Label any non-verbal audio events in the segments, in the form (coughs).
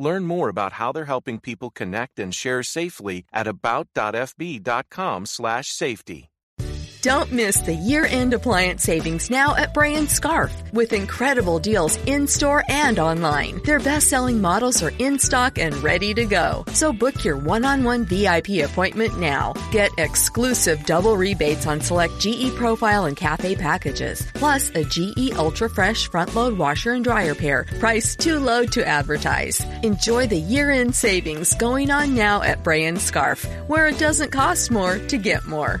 Learn more about how they're helping people connect and share safely at about.fb.com/safety. Don't miss the year-end appliance savings now at Bray & Scarff with incredible deals in-store and online. Their best-selling models are in stock and ready to go. So book your one-on-one VIP appointment now. Get exclusive double rebates on select GE Profile and Cafe packages, plus a GE Ultra Fresh front-load washer and dryer pair, priced too low to advertise. Enjoy the year-end savings going on now at Bray & Scarff, where it doesn't cost more to get more.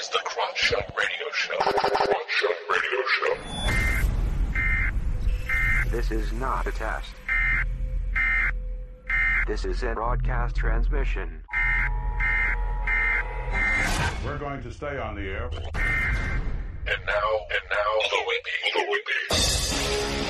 is the Crotch Shot Radio Show. Crotch Shot Radio Show. This is not a test. This is a broadcast transmission. We're going to stay on the air. And now, and now, Louis B. Louis B.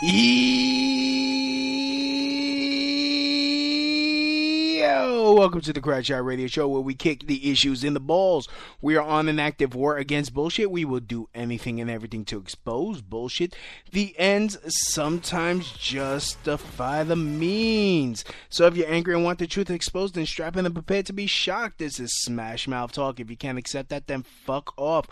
一。Welcome to the Crotch Shot Radio Show where we kick the issues in the balls. We are on an active war against bullshit. We will do anything and everything to expose bullshit. The ends sometimes justify the means. So if you're angry and want the truth exposed, then strap in and prepare to be shocked. This is Smash Mouth Talk. If you can't accept that, then fuck off.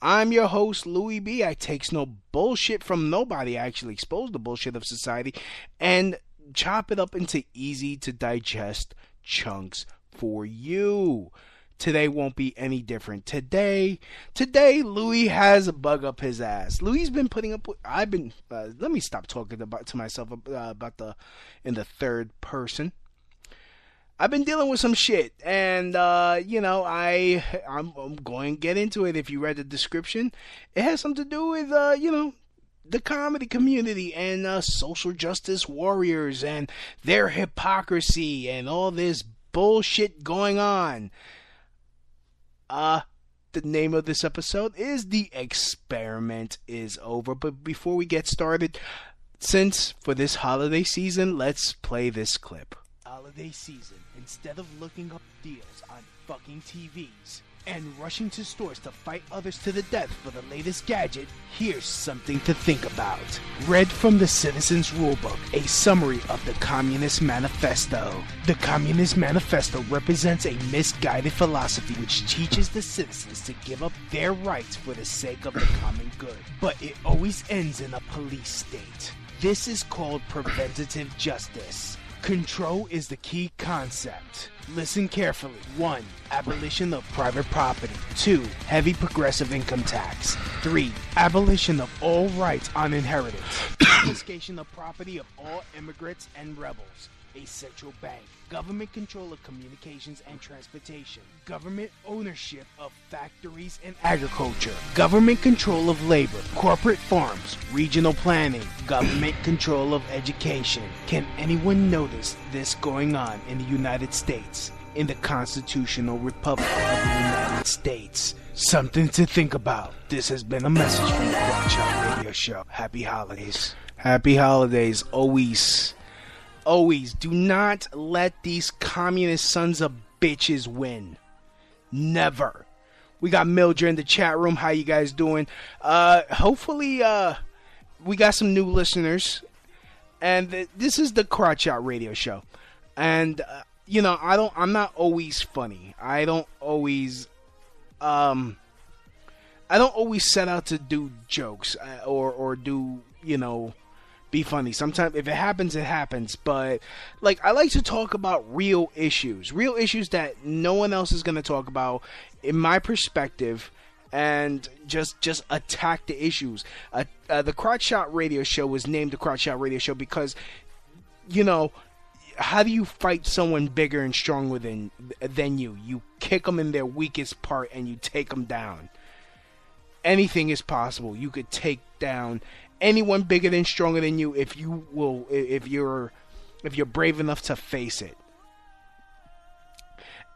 I'm your host, Louis B. I takes no bullshit from nobody. I actually expose the bullshit of society and chop it up into easy to digest chunks for you. Today won't be any different. Today, today Louis has a bug up his ass. Louis's been putting up. With, I've been. Uh, let me stop talking about to myself uh, about the in the third person. I've been dealing with some shit, and uh, you know, I I'm, I'm going to get into it. If you read the description, it has something to do with uh, you know the comedy community and uh, social justice warriors and their hypocrisy and all this bullshit going on. Uh, the name of this episode is The Experiment is Over. But before we get started, since for this holiday season, let's play this clip. Holiday season, instead of looking up deals on fucking TVs and rushing to stores to fight others to the death for the latest gadget, here's something to think about. Read from the Citizens Rulebook, a summary of the Communist Manifesto. The Communist Manifesto represents a misguided philosophy which teaches the citizens to give up their rights for the sake of the common good. But it always ends in a police state. This is called preventative justice. Control is the key concept. Listen carefully. 1. Abolition of private property. 2. Heavy progressive income tax. 3. Abolition of all rights on inheritance. (coughs) Confiscation of property of all immigrants and rebels. A central bank. Government control of communications and transportation. Government ownership of factories and agriculture. Government control of labor. Corporate farms. Regional planning. Government control of education. Can anyone notice this going on in the United States? In the constitutional republic of the United States. Something to think about. This has been a message from the Crotch Radio Show. Happy holidays. Happy holidays. Always. Always. Do not let these communist sons of bitches win. Never. We got Mildred in the chat room. How you guys doing? Uh, hopefully, uh, we got some new listeners. And th- this is the Crotch Shot Radio Show. And, uh, you know, I don't, I'm not always funny. I don't always, um, I don't always set out to do jokes uh, or, or do, you know, be funny. Sometimes if it happens, it happens. But like I like to talk about real issues, real issues that no one else is going to talk about, in my perspective, and just just attack the issues. Uh, uh, the Crotch Shot Radio Show was named the Crotch Shot Radio Show because, you know. How do you fight someone bigger and stronger than than you? You kick them in their weakest part and you take them down. Anything is possible. You could take down anyone bigger than stronger than you if you will if you're if you're brave enough to face it.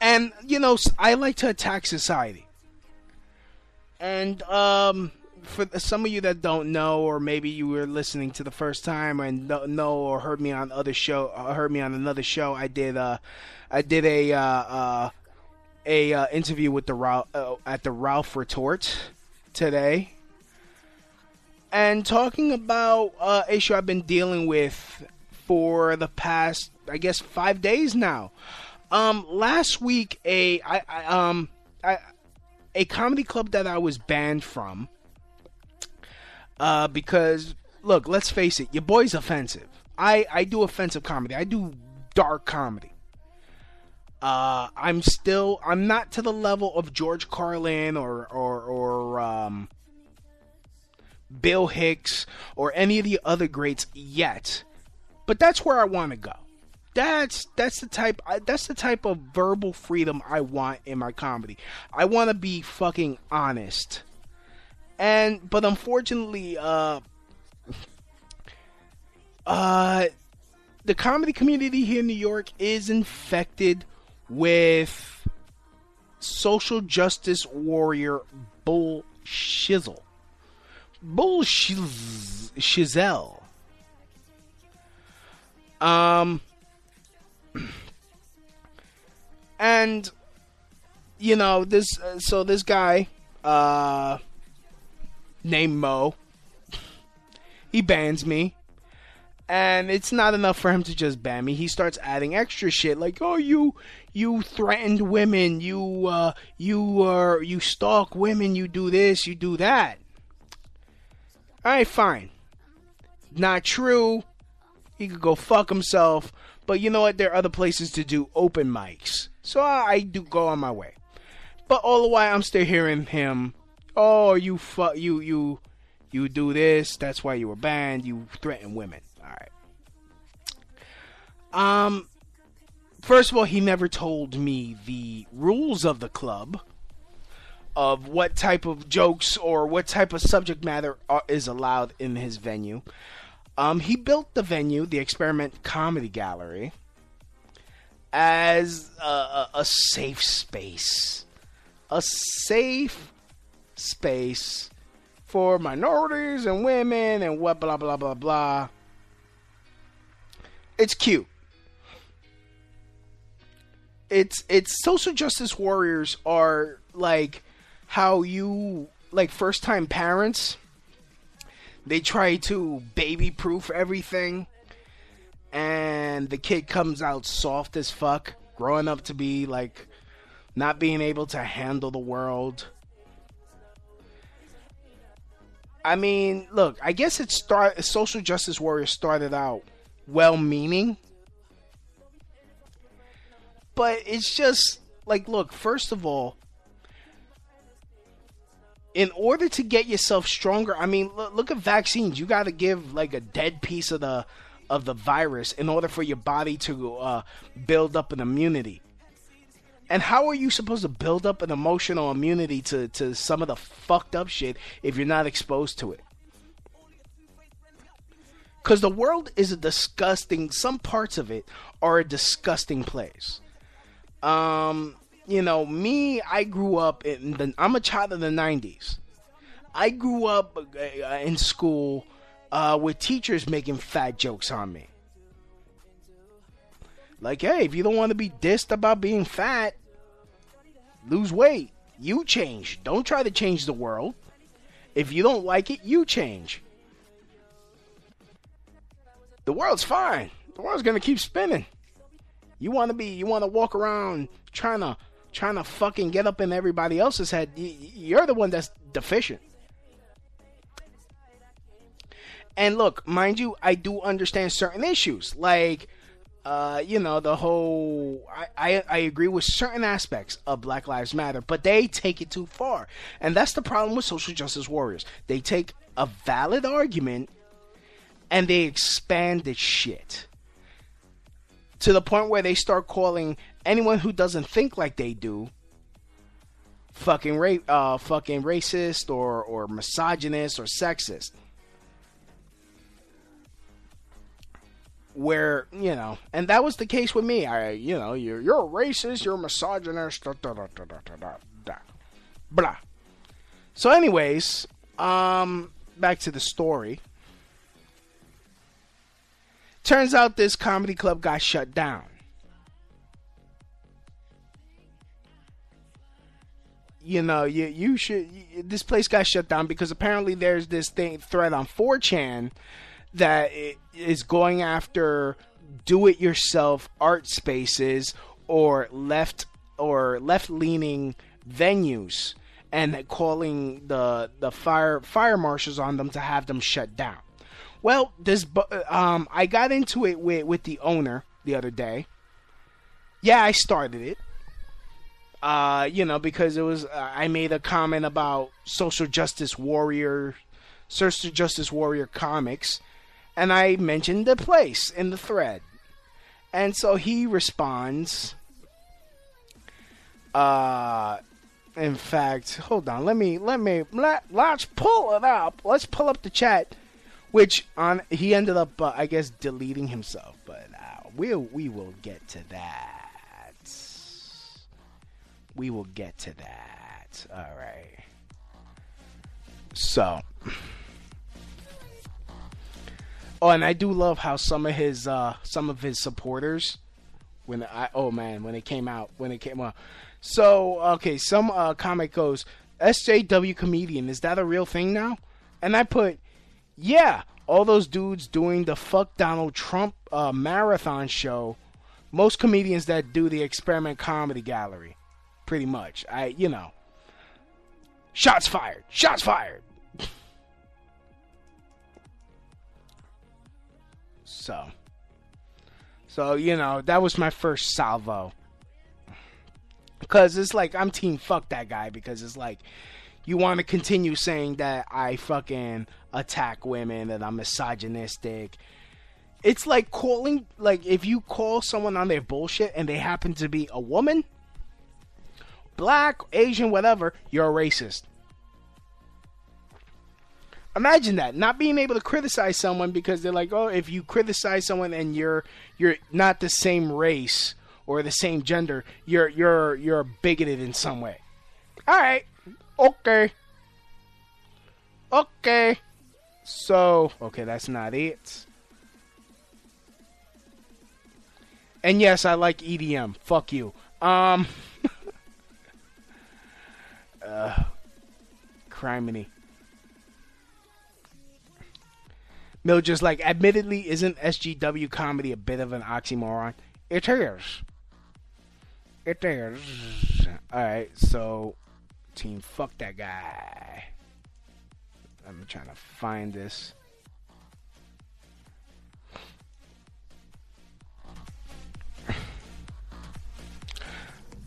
And you know, I like to attack society. And um for some of you that don't know, or maybe you were listening to the first time and know or heard me on other show, uh, heard me on another show, I did uh, I did a uh, uh a uh, interview with the Ralph, uh, at the Ralph Retort today, and talking about uh, issue I've been dealing with for the past, I guess, five days now. Um, last week, a I, I um I, a comedy club that I was banned from uh, because look, let's face it, your boy's offensive. I I do offensive comedy. I do dark comedy. Uh, I'm still I'm not to the level of George Carlin or or or um, Bill Hicks or any of the other greats yet, but that's where I want to go. That's that's the type that's the type of verbal freedom I want in my comedy. I want to be fucking honest and but unfortunately, uh, uh, the comedy community here in New York is infected with social justice warrior bull shizzle, bull shizzle. Um, (clears throat) and you know this. Uh, so this guy, uh named Mo. He bans me. And it's not enough for him to just ban me. He starts adding extra shit like, "Oh, you you threatened women, you uh you uh you stalk women, you do this, you do that." All right, fine. Not true. He could go fuck himself. But you know what? There are other places to do open mics. So I, I do go on my way. But all the while, I'm still hearing him oh, you fuck, you you you do this. That's why you were banned. You threaten women. All right. Um. First of all, he never told me the rules of the club, of what type of jokes or what type of subject matter are, is allowed in his venue. Um, he built the venue, the Experiment Comedy Gallery, as a, a, a safe space, a safe space for minorities and women and what blah blah blah blah. It's cute. It's it's social justice warriors are like how you like first time parents they try to baby proof everything and the kid comes out soft as fuck growing up to be like not being able to handle the world. I mean, look, I guess it start social justice warriors started out well-meaning, but it's just like, look, first of all, in order to get yourself stronger, I mean, look, look at vaccines. You got to give like a dead piece of the of the virus in order for your body to uh, build up an immunity. And how are you supposed to build up an emotional immunity to, to some of the fucked up shit if you're not exposed to it? Because the world is a disgusting, some parts of it are a disgusting place. Um, you know, me, I grew up in the. I'm a child of the '90s. I grew up uh, in school uh, with teachers making fat jokes on me. Like, hey, if you don't want to be dissed about being fat, lose weight. You change. Don't try to change the world. If you don't like it, you change. The world's fine. The world's gonna keep spinning. You want to be, you want to walk around trying to, trying to fucking get up in everybody else's head. You're the one that's deficient. And look, mind you, I do understand certain issues, like, uh, you know, the whole. I, I I agree with certain aspects of Black Lives Matter, but they take it too far, and that's the problem with social justice warriors. They take a valid argument and they expand the shit to the point where they start calling anyone who doesn't think like they do fucking ra- uh, fucking racist or or misogynist or sexist. Where you know, and that was the case with me. I, you know, you're you're a racist, you're a misogynist, da, da, da, da, da, da, da, blah. So, anyways, um, back to the story. Turns out this comedy club got shut down. You know, you you should. This place got shut down because apparently there's this thing thread on 4chan that is going after do-it-yourself art spaces or left or left-leaning venues and calling the the fire fire marshals on them to have them shut down. Well, this um, I got into it with with the owner the other day. Yeah, I started it. Uh, you know, because it was uh, I made a comment about social justice warrior, social justice warrior comics, and I mentioned the place in the thread, and so he responds. Uh, in fact, hold on. Let me let me let let's pull it up. Let's pull up the chat which on he ended up, uh, I guess, deleting himself. But uh, we'll we will get to that. We will get to that. All right. So. Oh, and I do love how some of his uh, some of his supporters, when I oh man, when it came out, when it came out. So okay, some uh, comic goes SJW comedian. Is that a real thing now? And I put yeah, all those dudes doing the fuck Donald Trump uh, marathon show. Most comedians that do the experiment comedy gallery, pretty much. I, you know, shots fired, shots fired. so, so you know, that was my first salvo. Because it's like I'm team fuck that guy because it's like you want to continue saying that I fucking attack women, that I'm misogynistic. It's like calling, like, if you call someone on their bullshit and they happen to be a woman, black, Asian, whatever, you're a racist. Imagine that, not being able to criticize someone because they're like, oh, if you criticize someone and you're you're not the same race or the same gender, you're you're you're bigoted in some way. All right, Okay. Okay. So, okay, that's not it. And yes, I like EDM. Fuck you. Um. (laughs) uh, criminy. Mill just like, admittedly, isn't SJW comedy a bit of an oxymoron? It is. It is. Alright, so team. Fuck that guy. I'm trying to find this.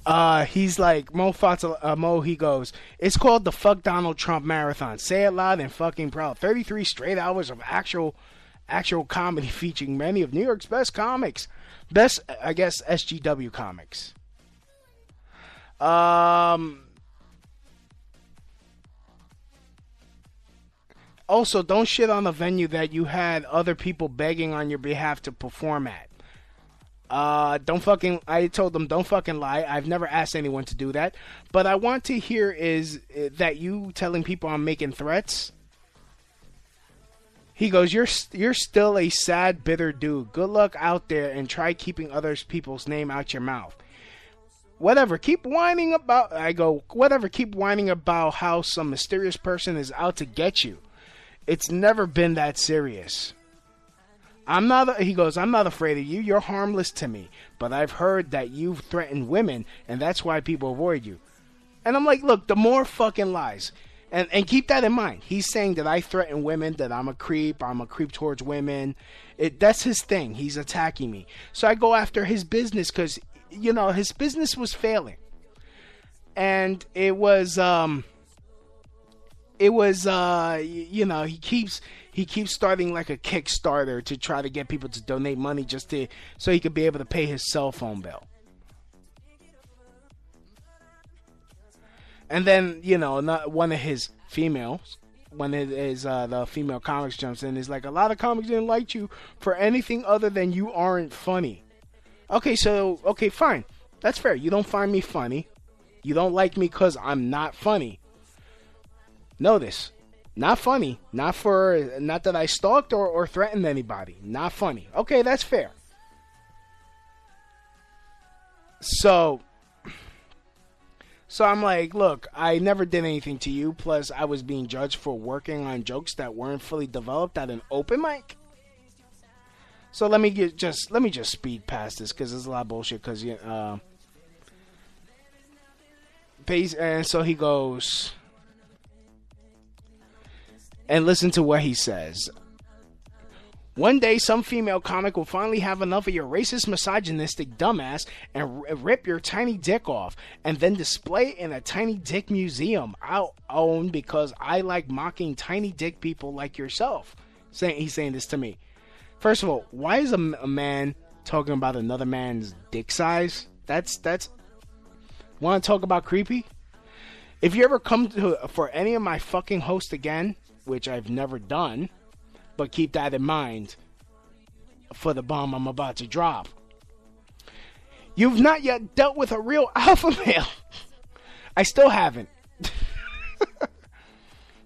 Uh, he's like Mo Fata, uh, Mo. He goes, "It's called the Fuck Donald Trump Marathon. Say it loud and fucking proud. Thirty-three straight hours of actual, actual comedy (laughs) featuring many of New York's best comics, best I guess SJW comics. Um, Also, don't shit on the venue that you had other people begging on your behalf to perform at. Uh, don't fucking. I told them don't fucking lie. I've never asked anyone to do that. But I want to hear is uh, that you telling people I'm making threats. He goes, "You're you're still a sad, bitter dude. Good luck out there, and try keeping other people's name out your mouth. Whatever. Keep whining about." I go, "Whatever. Keep whining about how some mysterious person is out to get you. It's never been that serious." I'm not. He goes. I'm not afraid of you. You're harmless to me. But I've heard that you've threatened women, and that's why people avoid you. And I'm like, look, the more fucking lies, and and keep that in mind. He's saying that I threaten women, that I'm a creep. I'm a creep towards women. It that's his thing. He's attacking me. So I go after his business because you know his business was failing, and it was um. It was uh you know he keeps he keeps starting like a Kickstarter to try to get people to donate money just to so he could be able to pay his cell phone bill. And then you know, not one of his females, when it is uh, the female comics jumps in, is like a lot of comics didn't like you for anything other than you aren't funny. Okay, so okay, fine, that's fair. You don't find me funny. You don't like me because I'm not funny. Notice, not funny. Not for not that I stalked or, or threatened anybody. Not funny. Okay, that's fair. So so I'm like, look, I never did anything to you. Plus, I was being judged for working on jokes that weren't fully developed at an open mic. So let me get just let me just speed past this because there's a lot of bullshit. Because you, uh, and so he goes, and listen to what he says. One day, some female comic will finally have enough of your racist, misogynistic dumbass and r- rip your tiny dick off, and then display it in a tiny dick museum I'll own because I like mocking tiny dick people like yourself. Saying he's saying this to me. First of all, why is a, a man talking about another man's dick size? That's that's. Want to talk about creepy? If you ever come to for any of my fucking hosts again, which I've never done but keep that in mind for the bomb I'm about to drop. You've not yet dealt with a real (laughs) alpha male. I still haven't. (laughs)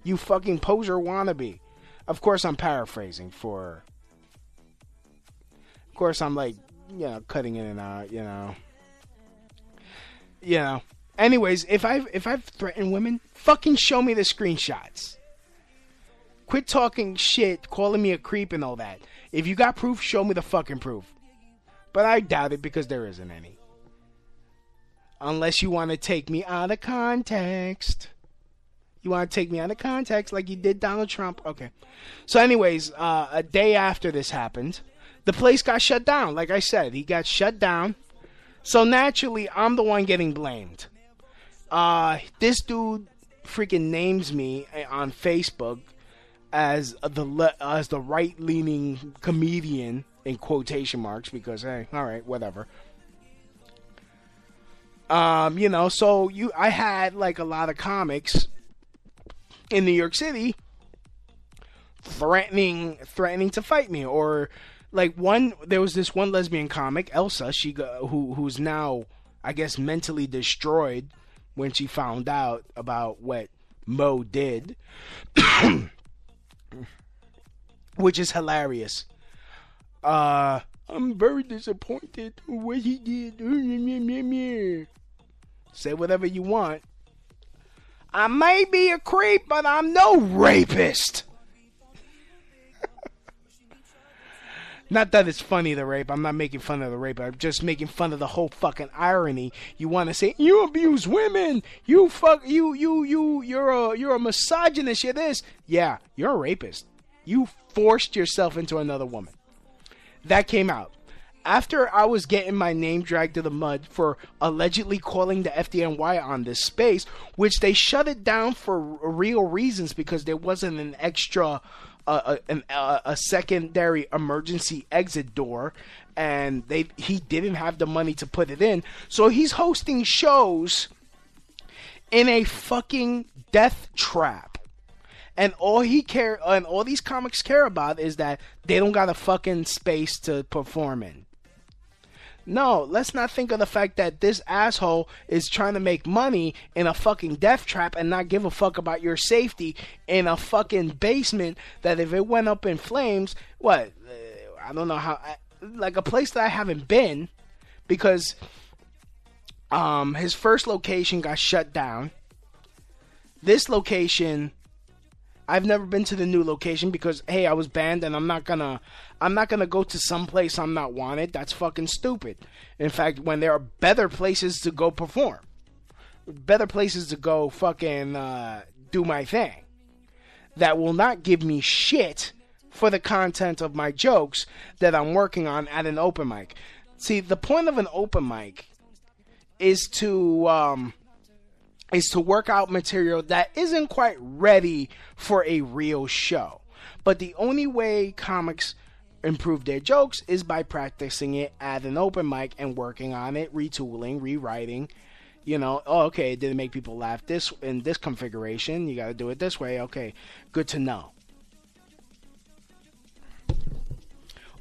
you fucking poser wannabe. Of course, I'm paraphrasing for. Of course, I'm like, you know, cutting in and out, you know. You know. Anyways, if I've if I've threatened women, fucking show me the screenshots. Quit talking shit, calling me a creep and all that. If you got proof, show me the fucking proof. But I doubt it because there isn't any. Unless you want to take me out of context. You want to take me out of context like you did Donald Trump? Okay. So, anyways, uh, a day after this happened, the place got shut down. Like I said, he got shut down. So, naturally, I'm the one getting blamed. Uh, this dude freaking names me on Facebook as the le- as the right leaning comedian in quotation marks because hey, all right, whatever. Um, you know, so you I had like a lot of comics in New York City threatening threatening to fight me or like one there was this one lesbian comic Elsa she who who's now I guess mentally destroyed when she found out about what Mo did (coughs) which is hilarious. Uh, I'm very disappointed with what he did. (laughs) Say whatever you want. I may be a creep, but I'm no rapist. Not that it's funny the rape. I'm not making fun of the rape. I'm just making fun of the whole fucking irony. You want to say you abuse women. You fuck you you you you're a you're a misogynist. You're this. Yeah, you're a rapist. You forced yourself into another woman. That came out. After I was getting my name dragged to the mud for allegedly calling the FDNY on this space, which they shut it down for real reasons because there wasn't an extra, an, uh, a secondary emergency exit door, and they he didn't have the money to put it in, so he's hosting shows in a fucking death trap and all he care and all these comics care about is that they don't got a fucking space to perform in. No, let's not think of the fact that this asshole is trying to make money in a fucking death trap and not give a fuck about your safety in a fucking basement that if it went up in flames, what? Uh, I don't know how. Like a place that I haven't been because um his first location got shut down. This location I've never been to the new location because hey, I was banned and I'm not gonna I'm not gonna go to some place I'm not wanted. That's fucking stupid. In fact, when there are better places to go perform, better places to go fucking uh, do my thing, that will not give me shit for the content of my jokes that I'm working on at an open mic. See, the point of an open mic is to um, is to work out material that isn't quite ready for a real show. But the only way comics improve their jokes is by practicing it at an open mic and working on it, retooling, rewriting. You know, oh, okay, it didn't make people laugh this in this configuration. You got to do it this way. Okay, good to know.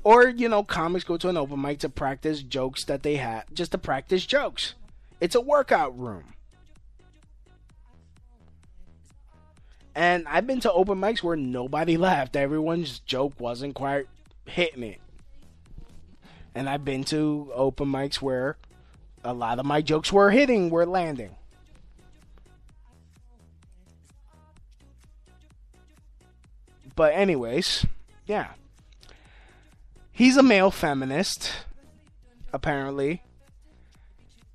Or, you know, comics go to an open mic to practice jokes that they have, just to practice jokes. It's a workout room. And I've been to open mics where nobody (laughs) laughed. Everyone's joke wasn't quite hitting it. And I've been to open mics where a lot of my jokes were hitting, were landing. But, anyways, yeah. He's a male feminist, apparently.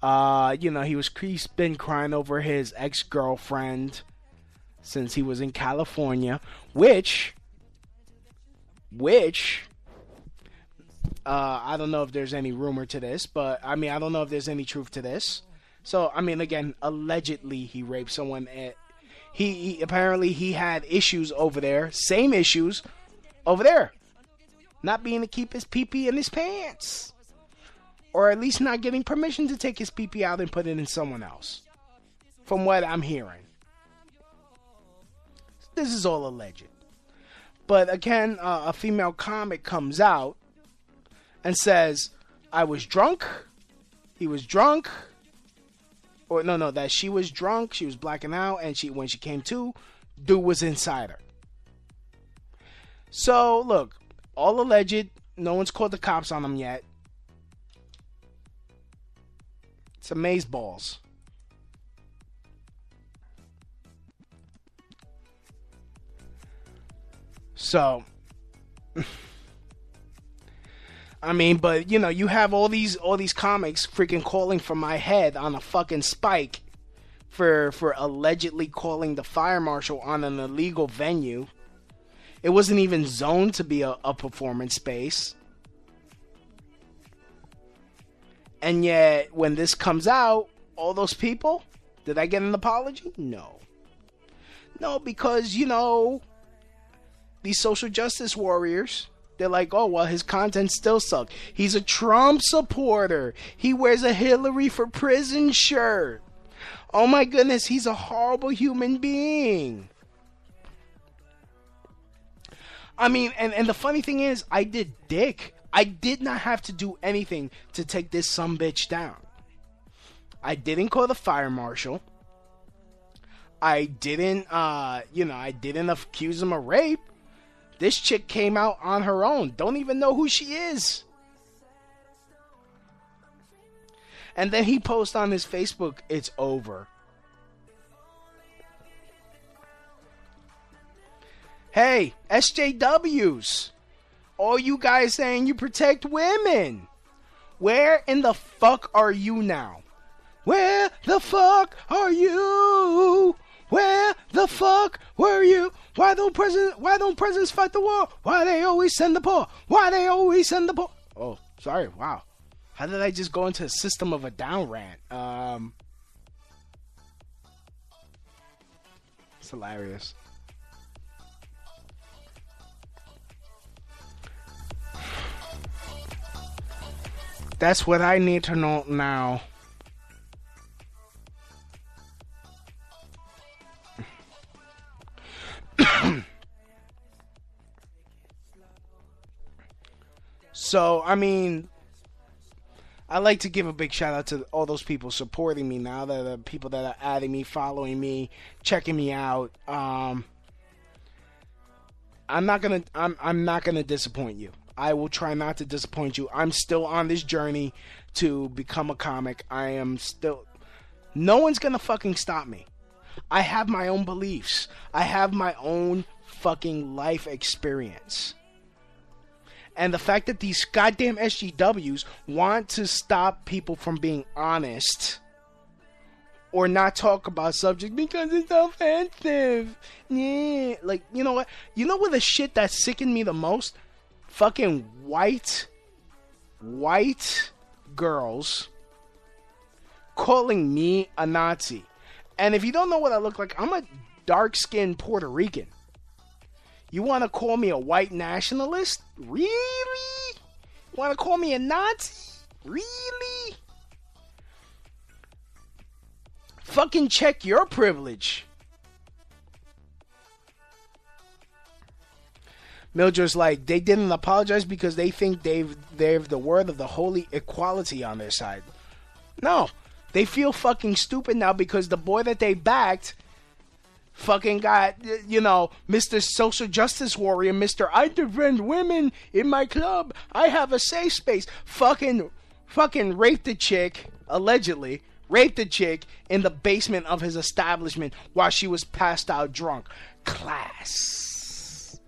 Uh, you know, he was he's been crying over his ex girlfriend since he was in California, which, which, uh, I don't know if there's any rumor to this, but I mean, I don't know if there's any truth to this. So, I mean, again, allegedly he raped someone. At, he, he apparently he had issues over there, same issues over there, not being to keep his pee pee in his pants, or at least not getting permission to take his pee pee out and put it in someone else. From what I'm hearing. This is all alleged. But again, uh, a female comic comes out and says, I was drunk. He was drunk. Or no, no, that she was drunk. She was blacking out. And she when she came to, dude was inside her. So, look, all alleged. No one's called the cops on them yet. It's amaze balls. So, I mean, but you know, you have all these all these comics freaking calling for my head on a fucking spike for for allegedly calling the fire marshal on an illegal venue. It wasn't even zoned to be a, a performance space. And yet, when this comes out, all those people, did I get an apology? No. No, because, you know, these social justice warriors, they're like, oh, well, his content still sucks. He's a Trump supporter. He wears a Hillary for prison shirt. Oh my goodness, he's a horrible human being. I mean, and, and the funny thing is, I did dick. I did not have to do anything to take this some bitch down. I didn't call the fire marshal. I didn't, uh, you know, I didn't accuse him of rape. This chick came out on her own. Don't even know who she is. And then he posts on his Facebook, it's over. Hey, SJWs. All you guys saying you protect women. Where in the fuck are you now? Where the fuck are you? Where the fuck were you? Why don't president? Why don't presidents fight the war? Why they always send the poor? Why they always send the poor? Oh, sorry. Wow. How did I just go into a system of a down rant? Um, it's hilarious. That's what I need to know now. So, I mean, I like to give a big shout out to all those people supporting me now, the, the people that are adding me, following me, checking me out. Um, I'm not gonna I'm I'm not gonna disappoint you. I will try not to disappoint you. I'm still on this journey to become a comic. I am still no one's gonna fucking stop me. I have my own beliefs. I have my own fucking life experience. And the fact that these goddamn SJWs want to stop people from being honest or not talk about subject because it's offensive. Yeah, like you know what? You know what the shit that sickened me the most? Fucking white, white girls calling me a Nazi. And if you don't know what I look like, I'm a dark skinned Puerto Rican. You want to call me a white nationalist? Really? Want to call me a Nazi? Really? Fucking check your privilege. Mildred's like they didn't apologize because they think they've they've the word of the holy equality on their side. No, they feel fucking stupid now because the boy that they backed fucking got you know Mr. Social Justice Warrior, Mr. I defend women in my club. I have a safe space. Fucking fucking raped a chick allegedly raped a chick in the basement of his establishment while she was passed out drunk. Class.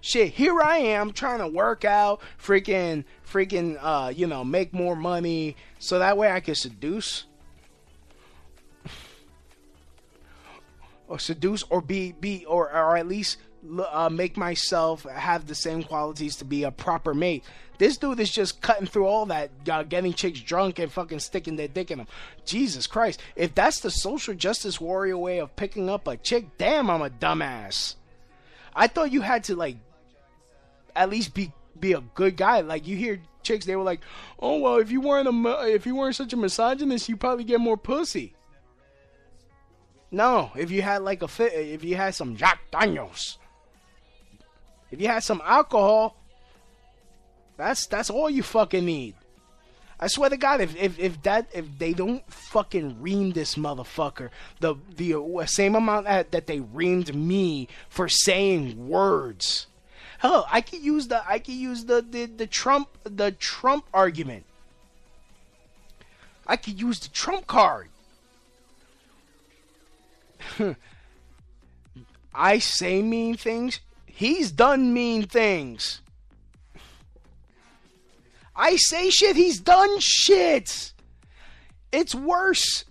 Shit, here I am trying to work out, freaking, freaking, uh, you know, make more money so that way I can seduce. Or seduce or be be or or at least uh, make myself have the same qualities to be a proper mate. This dude is just cutting through all that, uh, getting chicks drunk and fucking sticking their dick in them. Jesus Christ! If that's the social justice warrior way of picking up a chick, damn, I'm a dumbass. I thought you had to like, at least be be a good guy. Like you hear chicks, they were like, "Oh well, if you weren't a if you weren't such a misogynist, you probably get more pussy." No, if you had like a fit, if you had some Jack Daniels, if you had some alcohol, that's that's all you fucking need. I swear to God, if if, if that if they don't fucking ream this motherfucker the the uh, same amount that, that they reamed me for saying words, hell, I could use the I could use the the, the Trump the Trump argument. I could use the Trump card. (laughs) I say mean things. He's done mean things. I say shit. He's done shit. It's worse.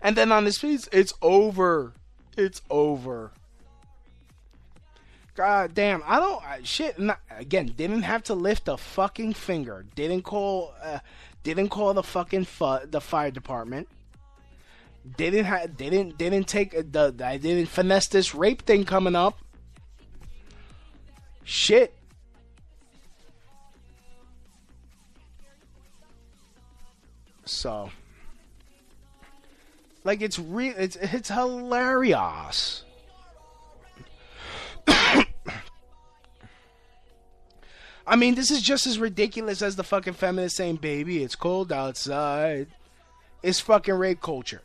And then on his face, it's over. It's over. God damn, I don't shit. Not, again, didn't have to lift a fucking finger. Didn't call. Uh, didn't call the fucking fu- the fire department. Didn't ha- didn't didn't take uh, the I didn't finesse this rape thing coming up. Shit. So, like it's real. It's it's hilarious. (coughs) I mean, this is just as ridiculous as the fucking feminist saying, "Baby, it's cold outside." It's fucking rape culture.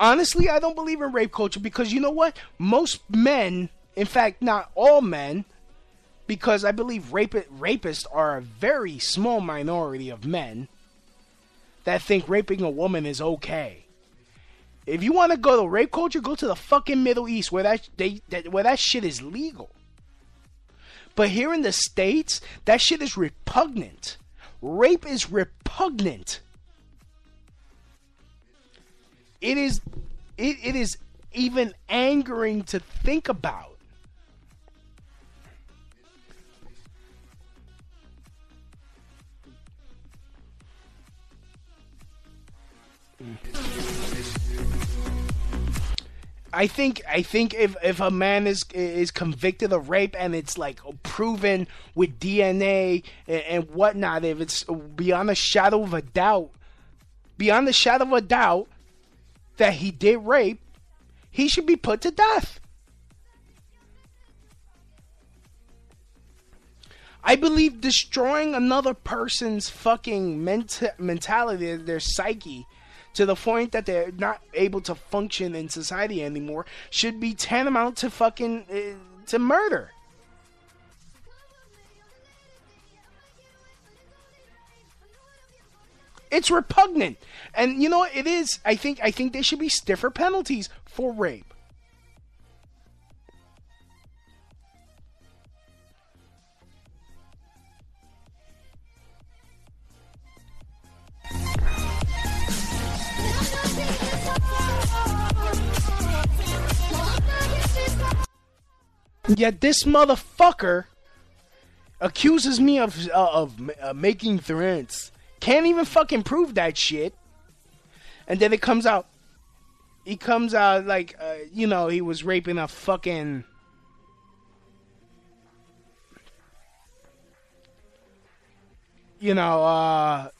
Honestly, I don't believe in rape culture because you know what? Most men, in fact, not all men, because I believe rape- rapists are a very small minority of men that think raping a woman is okay. If you want to go to rape culture, go to the fucking Middle East where that they that, where that shit is legal. But here in the states, that shit is repugnant. Rape is repugnant. It is it, it is even angering to think about. I think I think if, if a man is is convicted of rape and it's like proven with DNA and, and whatnot, if it's beyond a shadow of a doubt, beyond the shadow of a doubt that he did rape, he should be put to death. I believe destroying another person's fucking ment- mentality, their psyche, to the point that they're not able to function in society anymore should be tantamount to fucking uh, to murder. It's repugnant. And you know what it is? I think I think there should be stiffer penalties for rape. Yet this motherfucker accuses me of uh, of uh, making threats. Can't even fucking prove that shit. And then it comes out. He comes out like uh, you know he was raping a fucking. You know, uh,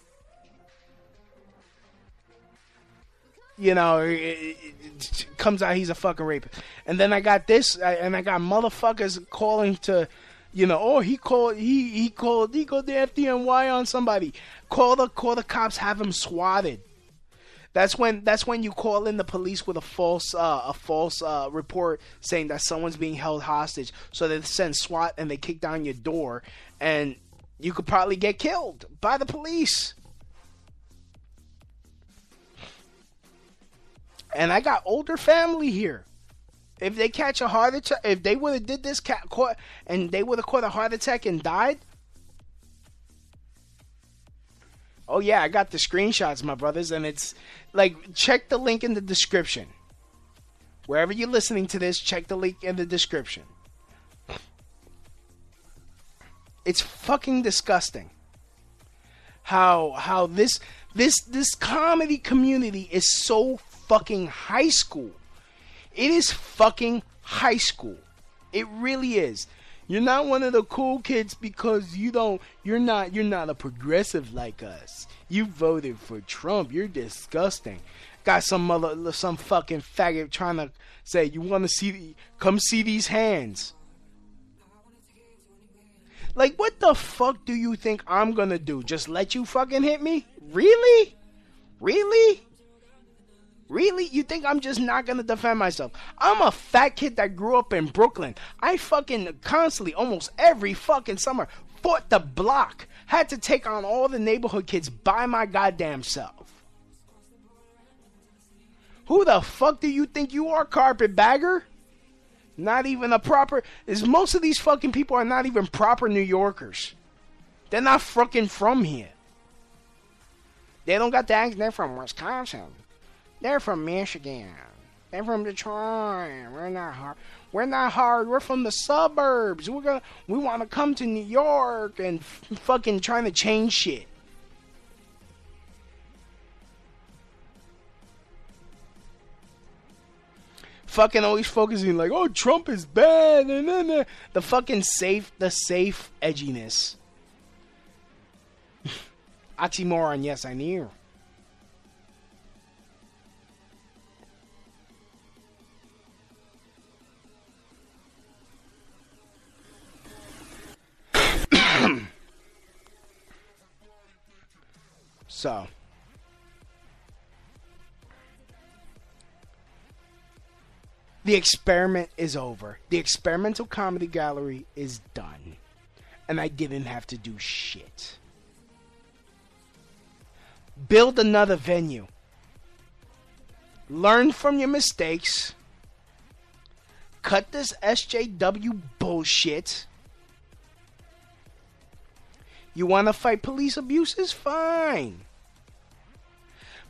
you know, it, it, comes out he's a fucking rapist. And then I got this, and I got motherfuckers calling to, you know, oh he called he he called he called the FDNY on somebody. Call the call the cops, have him swatted. That's when that's when you call in the police with a false uh, a false uh, report saying that someone's being held hostage. So they send SWAT and they kick down your door, and you could probably get killed by the police. And I got older family here. If they catch a heart attack, if they would have did this cat caught and they would have caught a heart attack and died. Oh yeah, I got the screenshots, my brothers, and it's like check the link in the description. Wherever you're listening to this, check the link in the description. It's fucking disgusting. How how this this this comedy community is so fucking high school. It is fucking high school. It really is. You're not one of the cool kids because you don't you're not you're not a progressive like us. You voted for Trump. You're disgusting. Got some mother some fucking faggot trying to say you want to see come see these hands. Like what the fuck do you think I'm going to do? Just let you fucking hit me? Really? Really? Really? You think I'm just not gonna defend myself? I'm a fat kid that grew up in Brooklyn. I fucking constantly, almost every fucking summer, fought the block. Had to take on all the neighborhood kids by my goddamn self. Who the fuck do you think you are, carpetbagger? Not even a proper. Is most of these fucking people are not even proper New Yorkers. They're not fucking from here. They don't got the accent. They're from Wisconsin. They're from Michigan. They're from Detroit. We're not hard. We're not hard. We're from the suburbs. We're gonna. We want to come to New York and fucking trying to change shit. Fucking always focusing like, oh, Trump is bad, and then the fucking safe, the safe edginess. (laughs) Oxymoron, yes, I knew. So, the experiment is over. The experimental comedy gallery is done. And I didn't have to do shit. Build another venue. Learn from your mistakes. Cut this SJW bullshit. You want to fight police abuses? Fine.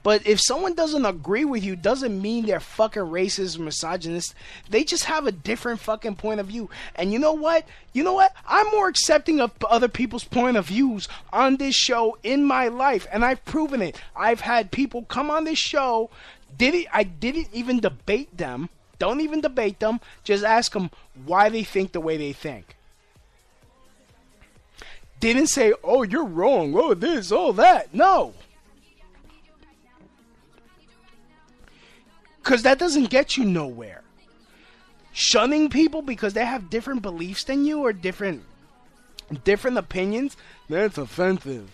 But if someone doesn't agree with you, doesn't mean they're fucking racist, misogynist. They just have a different fucking point of view. And you know what? You know what? I'm more accepting of other people's point of views on this show in my life, and I've proven it. I've had people come on this show. Did it? I didn't even debate them. Don't even debate them. Just ask them why they think the way they think didn't say, "Oh, you're wrong. Oh, this, oh that." No. Cuz that doesn't get you nowhere. Shunning people because they have different beliefs than you or different different opinions, that's offensive.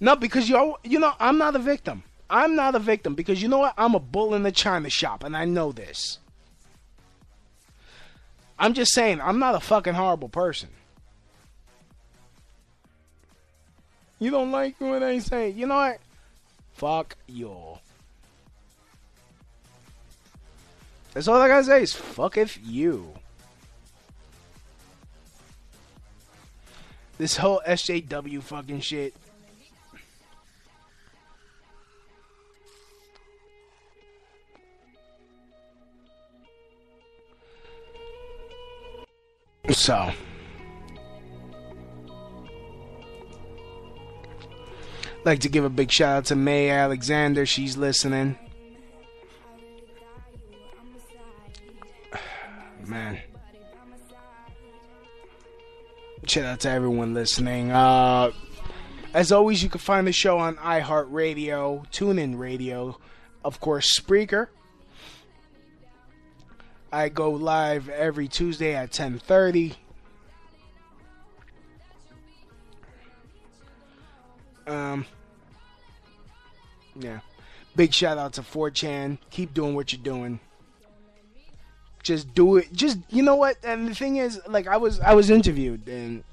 No, because you you know I'm not a victim. I'm not a victim because you know what? I'm a bull in the china shop, and I know this. I'm just saying I'm not a fucking horrible person. You don't like what I say? You know what? Fuck you. That's all I gotta say is fuck if you. This whole SJW fucking shit. So. Like to give a big shout out to May Alexander. She's listening. Shout out to everyone listening. Uh, as always, you can find the show on iHeartRadio, TuneIn Radio, of course, Spreaker. I go live every Tuesday at 10:30. Um yeah. Big shout out to 4chan. Keep doing what you're doing. Just do it. Just you know what? And the thing is like I was I was interviewed and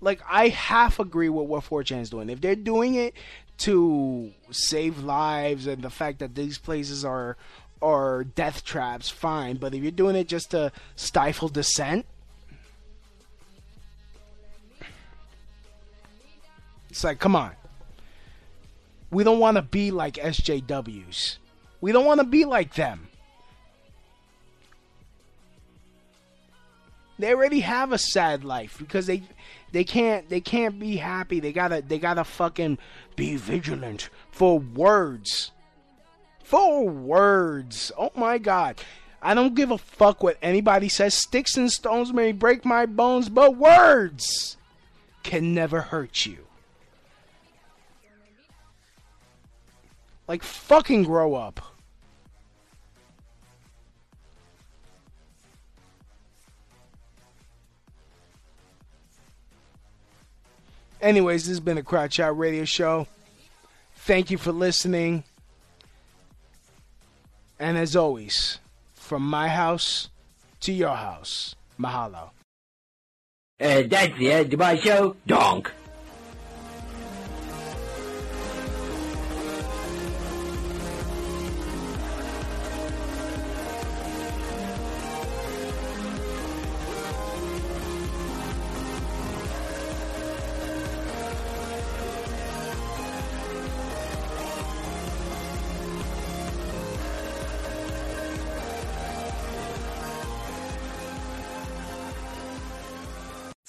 like I half agree with what 4chan is doing. If they're doing it to save lives and the fact that these places are are death traps, fine. But if you're doing it just to stifle dissent, it's like, come on. We don't want to be like SJWs. We don't want to be like them. They already have a sad life because they they can't they can't be happy. They gotta they gotta fucking be vigilant for words. For words. Oh my god. I don't give a fuck what anybody says. Sticks and stones may break my bones, but words can never hurt you. Like, fucking grow up. Anyways, this has been a Crotch Shot Radio Show. Thank you for listening. And as always, from my house to your house, mahalo. Uh, that's the end of my show. Donk.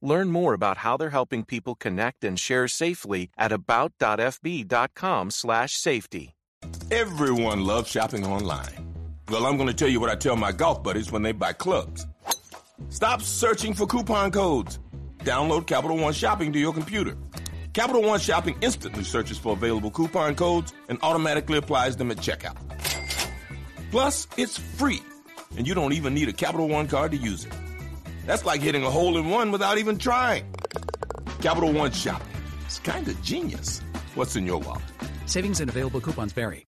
Learn more about how they're helping people connect and share safely at about.fb.com/safety. Everyone loves shopping online. Well, I'm going to tell you what I tell my golf buddies when they buy clubs. Stop searching for coupon codes. Download Capital One Shopping to your computer. Capital One Shopping instantly searches for available coupon codes and automatically applies them at checkout. Plus, it's free, and you don't even need a Capital One card to use it. That's like hitting a hole in one without even trying. Capital One Shopping. It's kind of genius. What's in your wallet? Savings and available coupons vary.